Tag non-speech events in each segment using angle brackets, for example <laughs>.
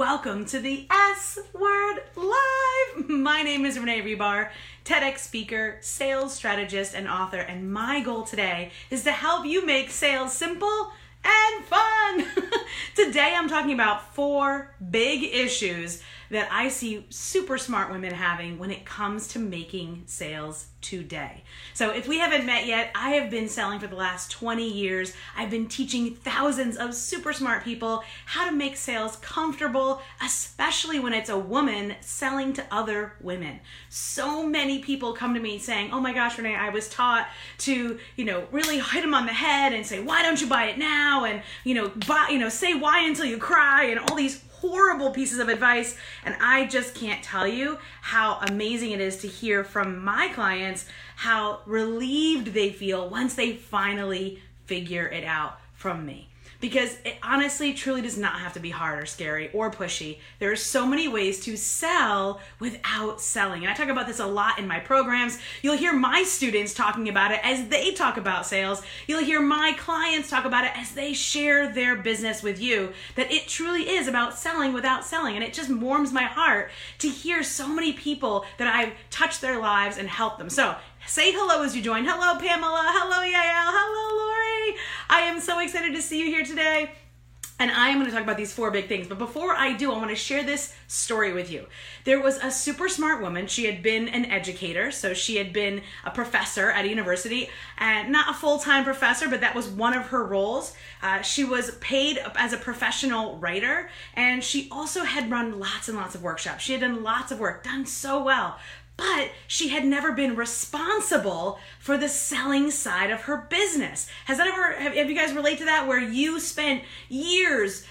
welcome to the S Word Live. My name is Renee Rebar, TEDx speaker, sales strategist, and author, and my goal today is to help you make sales simple and fun. <laughs> today I'm talking about four big issues that I see super smart women having when it comes to making sales today. So, if we haven't met yet, I have been selling for the last 20 years. I've been teaching thousands of super smart people how to make sales comfortable, especially when it's a woman selling to other women. So many people come to me saying, "Oh my gosh, Renee, I was taught to, you know, really hit them on the head and say, "Why don't you buy it now?" and, you know, buy, you know, say why until you cry and all these horrible pieces of advice. And I just can't tell you how amazing it is to hear from my clients how relieved they feel once they finally figure it out from me because it honestly truly does not have to be hard or scary or pushy. There are so many ways to sell without selling. And I talk about this a lot in my programs. You'll hear my students talking about it as they talk about sales. You'll hear my clients talk about it as they share their business with you. That it truly is about selling without selling. And it just warms my heart to hear so many people that I've touched their lives and helped them. So Say hello as you join. Hello, Pamela. Hello, Yael. Hello, Lori. I am so excited to see you here today. And I am going to talk about these four big things. But before I do, I want to share this story with you. There was a super smart woman. She had been an educator, so she had been a professor at a university, and not a full time professor, but that was one of her roles. Uh, she was paid as a professional writer, and she also had run lots and lots of workshops. She had done lots of work, done so well but she had never been responsible for the selling side of her business. Has that ever, have, have you guys relate to that where you spent years,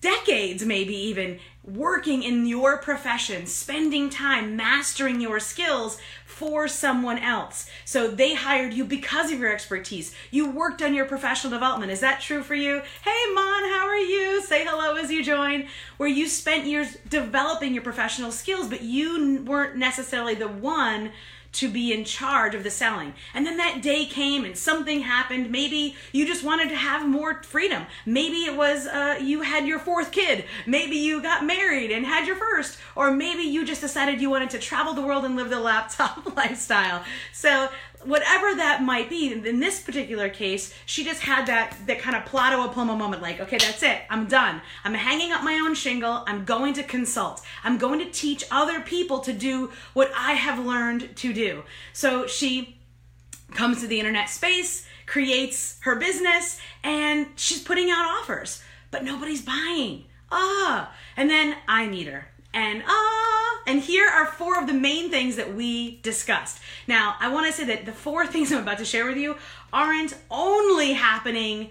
decades maybe even, working in your profession, spending time mastering your skills for someone else. So they hired you because of your expertise. You worked on your professional development. Is that true for you? Hey, Mon, how are you? Say hello as you join. Where you spent years developing your professional skills, but you weren't necessarily the one to be in charge of the selling. And then that day came and something happened. Maybe you just wanted to have more freedom. Maybe it was uh, you had your fourth kid. Maybe you got married and had your first. Or maybe you just decided you wanted to travel the world and live the laptop <laughs> lifestyle. So whatever that might be in this particular case she just had that that kind of plateau aploma moment like okay that's it i'm done. I'm hanging up my own shingle i'm going to consult. I'm going to teach other people to do what i have learned to do. So she comes to the internet space creates her business and she's putting out offers but nobody's buying. Ah and then i meet her. And ah, and here are four of the main things that we discussed. Now, I want to say that the four <laughs> things I'm about to share with you aren't only happening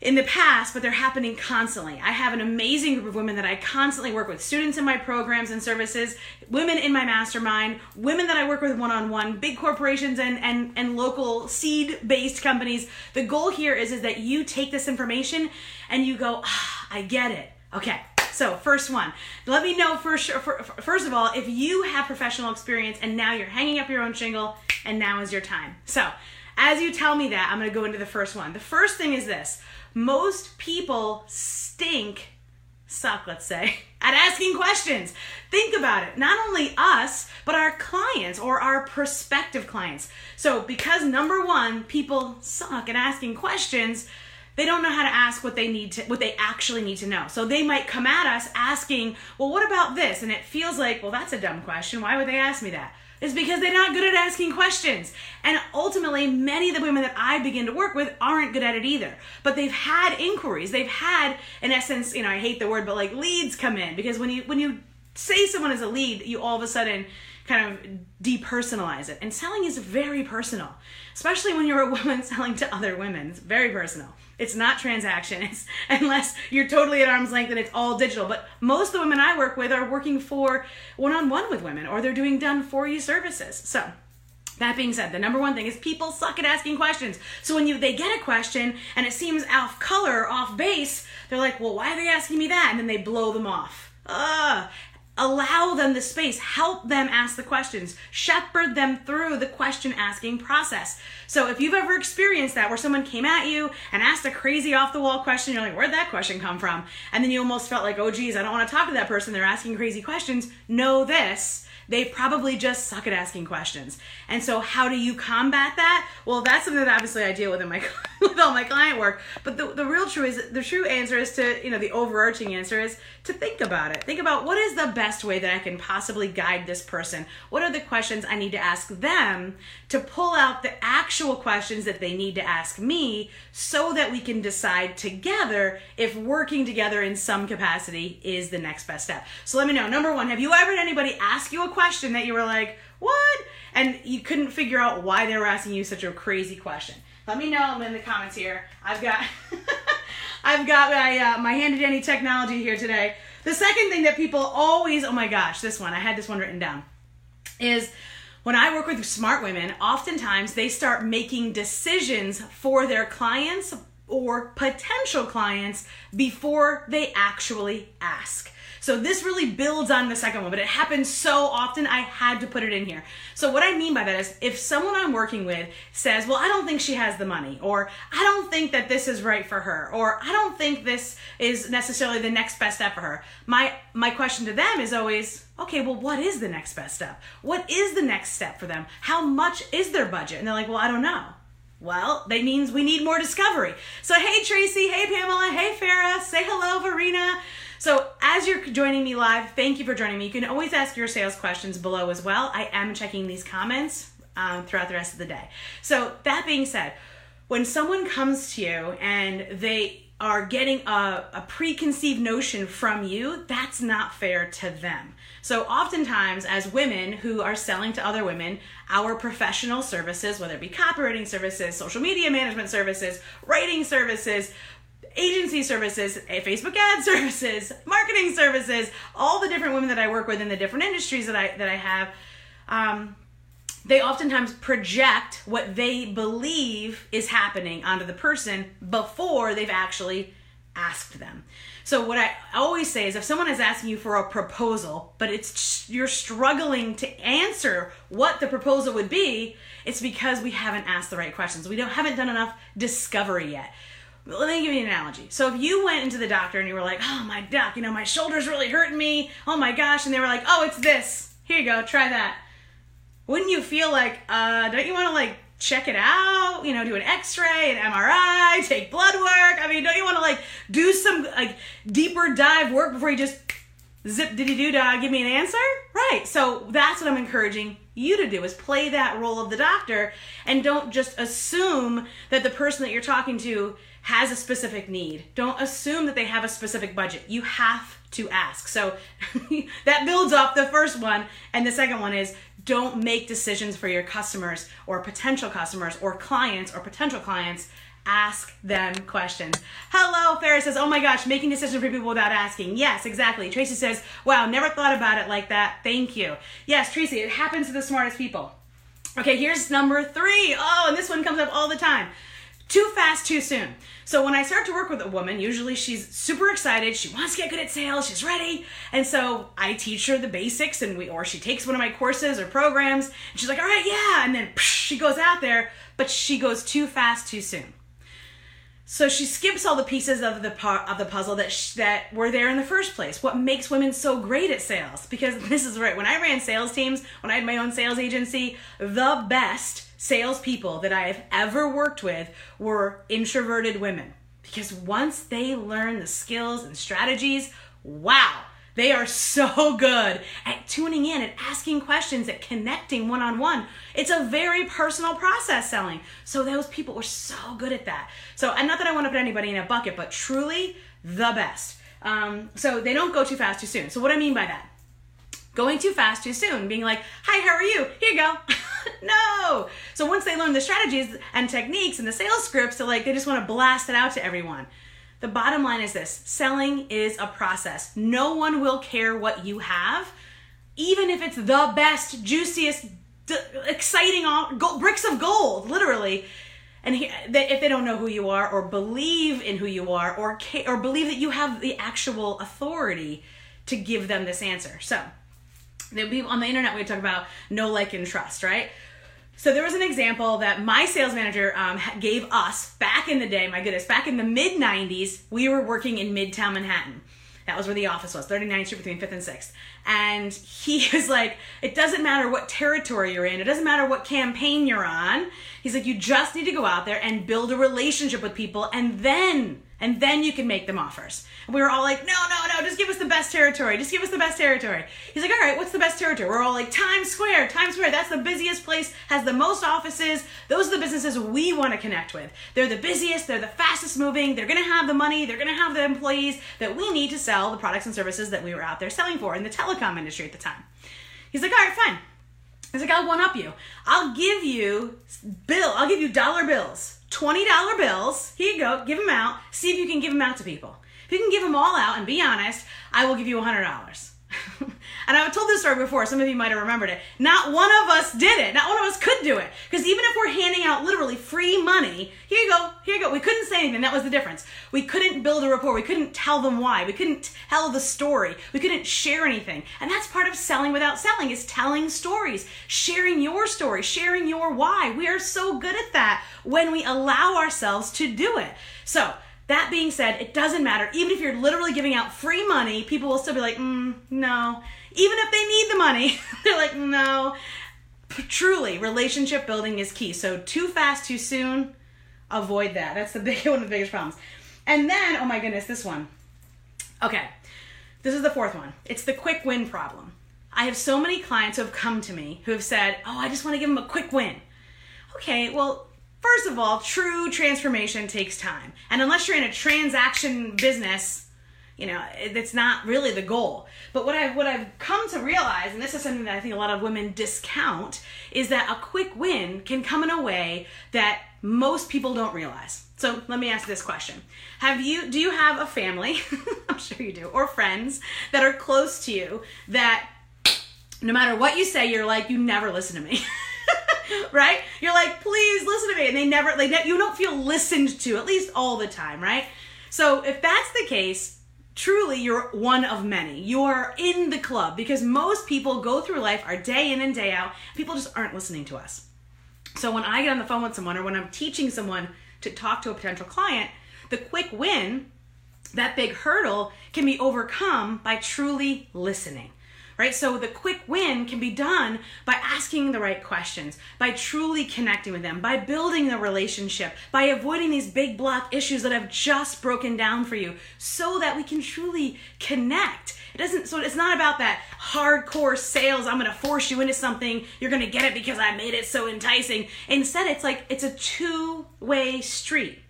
in the past, but they're happening constantly. I have an amazing group of women that I constantly work with, students in my programs and services, women in my mastermind, women that I work with one on one, big corporations and, and, and local seed based companies. The goal here is, is that you take this information and you go, ah, I get it. Okay, so, first one. Let me know first, first of all if you have professional experience and now you're hanging up your own shingle and now is your time. So, as you tell me that, I'm going to go into the first one. The first thing is this most people stink, suck, let's say, <laughs> at asking questions. Think about it. Not only us, but our clients or our prospective clients. So, because number one, people suck at asking questions, they don't know how to ask what they need to what they actually need to know. So they might come at us asking well what about this? And it feels like well that's a dumb question. Why would they ask me that? It's because they're not good at asking questions. And ultimately many of the women that i begin to work with aren't good at it either. But they've had inquiries. They've had in essence you know i hate the word but like leads come in. Because when you when you say someone is a lead you all of a sudden kind of depersonalize it and selling is very personal especially when you're a <laughs> woman selling to other women it's very personal it's not transaction. It's <laughs> unless you're totally at arm's length and it's all digital. But most of the women I work with are working for one-on-one with women or they're doing done for you services. So that being said, the number one thing is people suck at asking questions. So when you they get a question and it seems off color, off base, they're like, "Well, why are they asking me that?" And then they blow them off. Ugh. Allow them the space, help them ask the questions, shepherd them through the question asking process. So if you've ever experienced that where someone came at you and asked a crazy off the wall question, you're like, where'd that question come from? And then you almost felt like, oh geez, I don't want to talk to that person. They're asking crazy questions. Know this they probably just suck at asking questions. And so, how do you combat that? Well, that's something that obviously I deal with in my <laughs> with all my client work. But the, the real true is the true answer is to you know the overarching answer is to think about it. Think about what is the best way that I can possibly guide this person. What are the questions I need to ask them to pull out the actual questions that they need to ask me, so that we can decide together if working together in some capacity is the next best step. So let me know. Number one, have you ever had anybody ask you a question that you were like, what? And you couldn't figure out why they were asking you such a crazy question. Let me know. In the comments here. I've got, <laughs> I've got my uh, my handy dandy technology here today. The second thing that people always, oh my gosh, this one I had this one written down, is when I work with smart women. Oftentimes they start making decisions for their clients or potential clients before they actually ask. So this really builds on the second one, but it happens so often I had to put it in here. So what I mean by that is if someone I'm working with says, "Well, I don't think she has the money," or "I don't think that this is right for her," or "I don't think this is necessarily the next best step for her." My my question to them is always, "Okay, well, what is the next best step? What is the next step for them? How much is their budget?" And they're like, "Well, I don't know." Well, that means we need more discovery. So, hey Tracy, hey Pamela, hey Farah, say hello, Verena. So, as you're joining me live, thank you for joining me. You can always ask your sales questions below as well. I am checking these comments um, throughout the rest of the day. So, that being said, when someone comes to you and they are getting a, a, preconceived notion from you, that's not fair to them. So, oftentimes, as women who are selling to other women, our professional services, whether it be copywriting services, social media management services, writing services, agency services, eh, Facebook ad <laughs> services, marketing services, all the different women that I work with in the different industries that I that I have, um, they oftentimes project what they believe is happening onto the person before they've actually asked them. So what I always say is if someone is asking you for a proposal, but it's you're struggling to answer what the proposal would be, it's because we haven't asked the right questions. We don't haven't done enough discovery yet let me give you an analogy. So if you went into the doctor and you were like, "Oh my doc, you know my shoulder's really hurting me. Oh my gosh," and they were like, "Oh, it's this. Here you go, try that." Wouldn't you feel like, uh, don't you want to like check it out? You know, do an X-ray, an MRI, take blood work. I mean, don't you want to like do some like deeper dive work before you just zip diddy doo dah give me an answer? Right. So that's what I'm encouraging you to do is play that role of the doctor and don't just assume that the person that you're talking to has a specific need. Don't assume that they have a specific budget. You have to ask. So <laughs> that builds up the first one. And the second one is don't make decisions for your customers or potential customers or clients or potential clients. Ask them questions. Hello, Ferris says, Oh my gosh, making decisions for people without asking. Yes, exactly. Tracy says, Wow, never thought about it like that. Thank you. Yes, Tracy, it happens to the smartest people. Okay, here's number three. Oh, and this one comes up all the time. Too fast, too soon. So when I start to work with a woman, usually she's super excited. She wants to get good at sales. She's ready. And so I teach her the basics and we, or she takes one of my courses or programs and she's like, all right, yeah. And then psh, she goes out there, but she goes too fast, too soon. So she skips all the pieces of the of the puzzle that sh- that were there in the first place. What makes women so great at sales? Because <laughs> this is right. When I ran sales teams, when I had my own sales agency, the best salespeople that I have ever worked with were introverted women. Because once they learn the skills and strategies, wow, they are so good at tuning in and asking questions, at connecting one on one. It's a very personal process selling. So those people were so good at that. So, and not that I want to put anybody in a bucket, but truly the best. Um, so they don't go too fast too soon. So, what I mean by that? Going too fast too soon, being like, hi, how are you? Here you go. <laughs> no. So once they learn the strategies and techniques and the sales scripts, so like they just want to blast it out to everyone. The bottom line is this selling is a process. No one will care what you have, even if it's the best, juiciest, d- exciting gold, bricks of gold, literally. And he, if they don't know who you are, or believe in who you are, or or believe that you have the actual authority to give them this answer. So, on the internet, we talk about know like, and trust, right? So there was an example that my sales manager um, gave us back in the day. My goodness, back in the mid '90s, we were working in Midtown Manhattan. That was where the office was, 39th Street between 5th and 6th. And he <laughs> was like, it doesn't matter what territory you're in, it doesn't matter what campaign you're on. He's like, you just need to go out there and build a relationship with people, and then and then you can make them offers. And we were all like, no, no, no, just give us the best territory. Just give us the best territory. He's like, all right, what's the best territory? We're all like, Times Square, Times Square. That's the busiest place, has the most offices. Those are the businesses we want to connect with. They're the busiest, they're the fastest moving, they're going to have the money, they're going to have the employees that we need to sell the products and services that we were out there selling for in the telecom industry at the time. He's like, all right, fine. He's like, I'll one up you. I'll give you bill. I'll give you dollar bills $20 bills. Here you go. Give them out. See if you can give them out to people. If you can give them all out and be honest, I will give you a $100. <laughs> and I've told this story before. Some of you might have remembered it. Not one of us did it. Not one of us could do it. Because even if we're handing out literally free money, here you go, here you go. We couldn't say anything. That was the difference. We couldn't build a rapport. We couldn't tell them why. We couldn't tell the story. We couldn't share anything. And that's part of selling without selling is telling stories, sharing your story, sharing your why. We are so good at that when we allow ourselves to do it. So, that being said, it doesn't matter. Even if you're literally giving out free money, people will still be like, mm, no. Even if they need the money, <laughs> they're like, no. Truly, relationship building is key. So too fast, too soon, avoid that. That's the <laughs> big one of the biggest problems. And then, oh my goodness, this one. Okay, this is the fourth one. It's the quick win problem. I have so many clients who have come to me who have said, oh, I just want to give them a quick win. Okay, well, First of all, true transformation takes time. And unless you're in a transaction business, you know, it's not really the goal. But what I've what I've come to realize, and this is something that I think a lot of women discount, is that a quick win can come in a way that most people don't realize. So let me ask this question. Have you do you have a family? <laughs> I'm sure you do, or friends that are close to you that no matter what you say, you're like, you never listen to me. <laughs> <laughs> right? You're like, please listen to me, and they never, they ne- you don't feel listened to at least all the time, right? So if that's the case, truly you're one of many. You're in the club because most people go through life, are day in and day out. People just aren't listening to us. So when I get on the phone with someone or when I'm teaching someone to talk to a potential client, the quick win, that big hurdle, can be overcome by truly listening right? So the quick win can be done by asking the right questions, by truly connecting with them, by building the relationship, by avoiding these big block issues that have just broken down for you so that we can truly connect. It doesn't so it's not about that hardcore sales, I'm going to force you into something, you're going to get it because I made it so enticing. Instead, it's like it's a two-way street.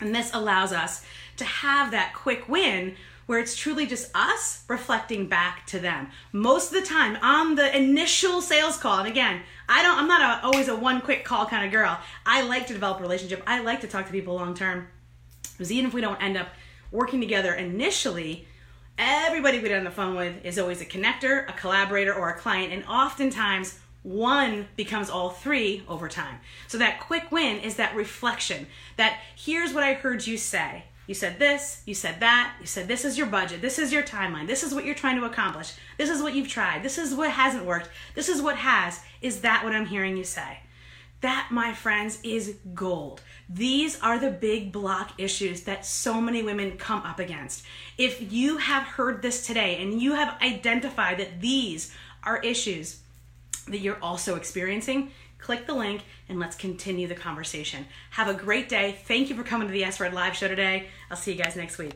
And this allows us to have that quick win where it's truly just us reflecting back to them. Most of the time on the initial sales call, and again, I don't I'm not a, always a one quick call kind of girl. I like to develop a relationship. I like to talk to people long term. Because even if we don't end up working together initially, everybody we get on the phone with is always a connector, a collaborator, or a client, and oftentimes one becomes all three over time. So that quick win is that reflection that here's what I heard you say. You said this, you said that, you said this is your budget, this is your timeline, this is what you're trying to accomplish, this is what you've tried, this is what hasn't worked, this is what has. Is that what I'm hearing you say? That, my friends, is gold. These are the big block issues that so many women come up against. If you have heard this today and you have identified that these are issues that you're also experiencing, click the link and let's continue the conversation. Have a great day. Thank you for coming to the S Word Live show today. I'll see you guys next week.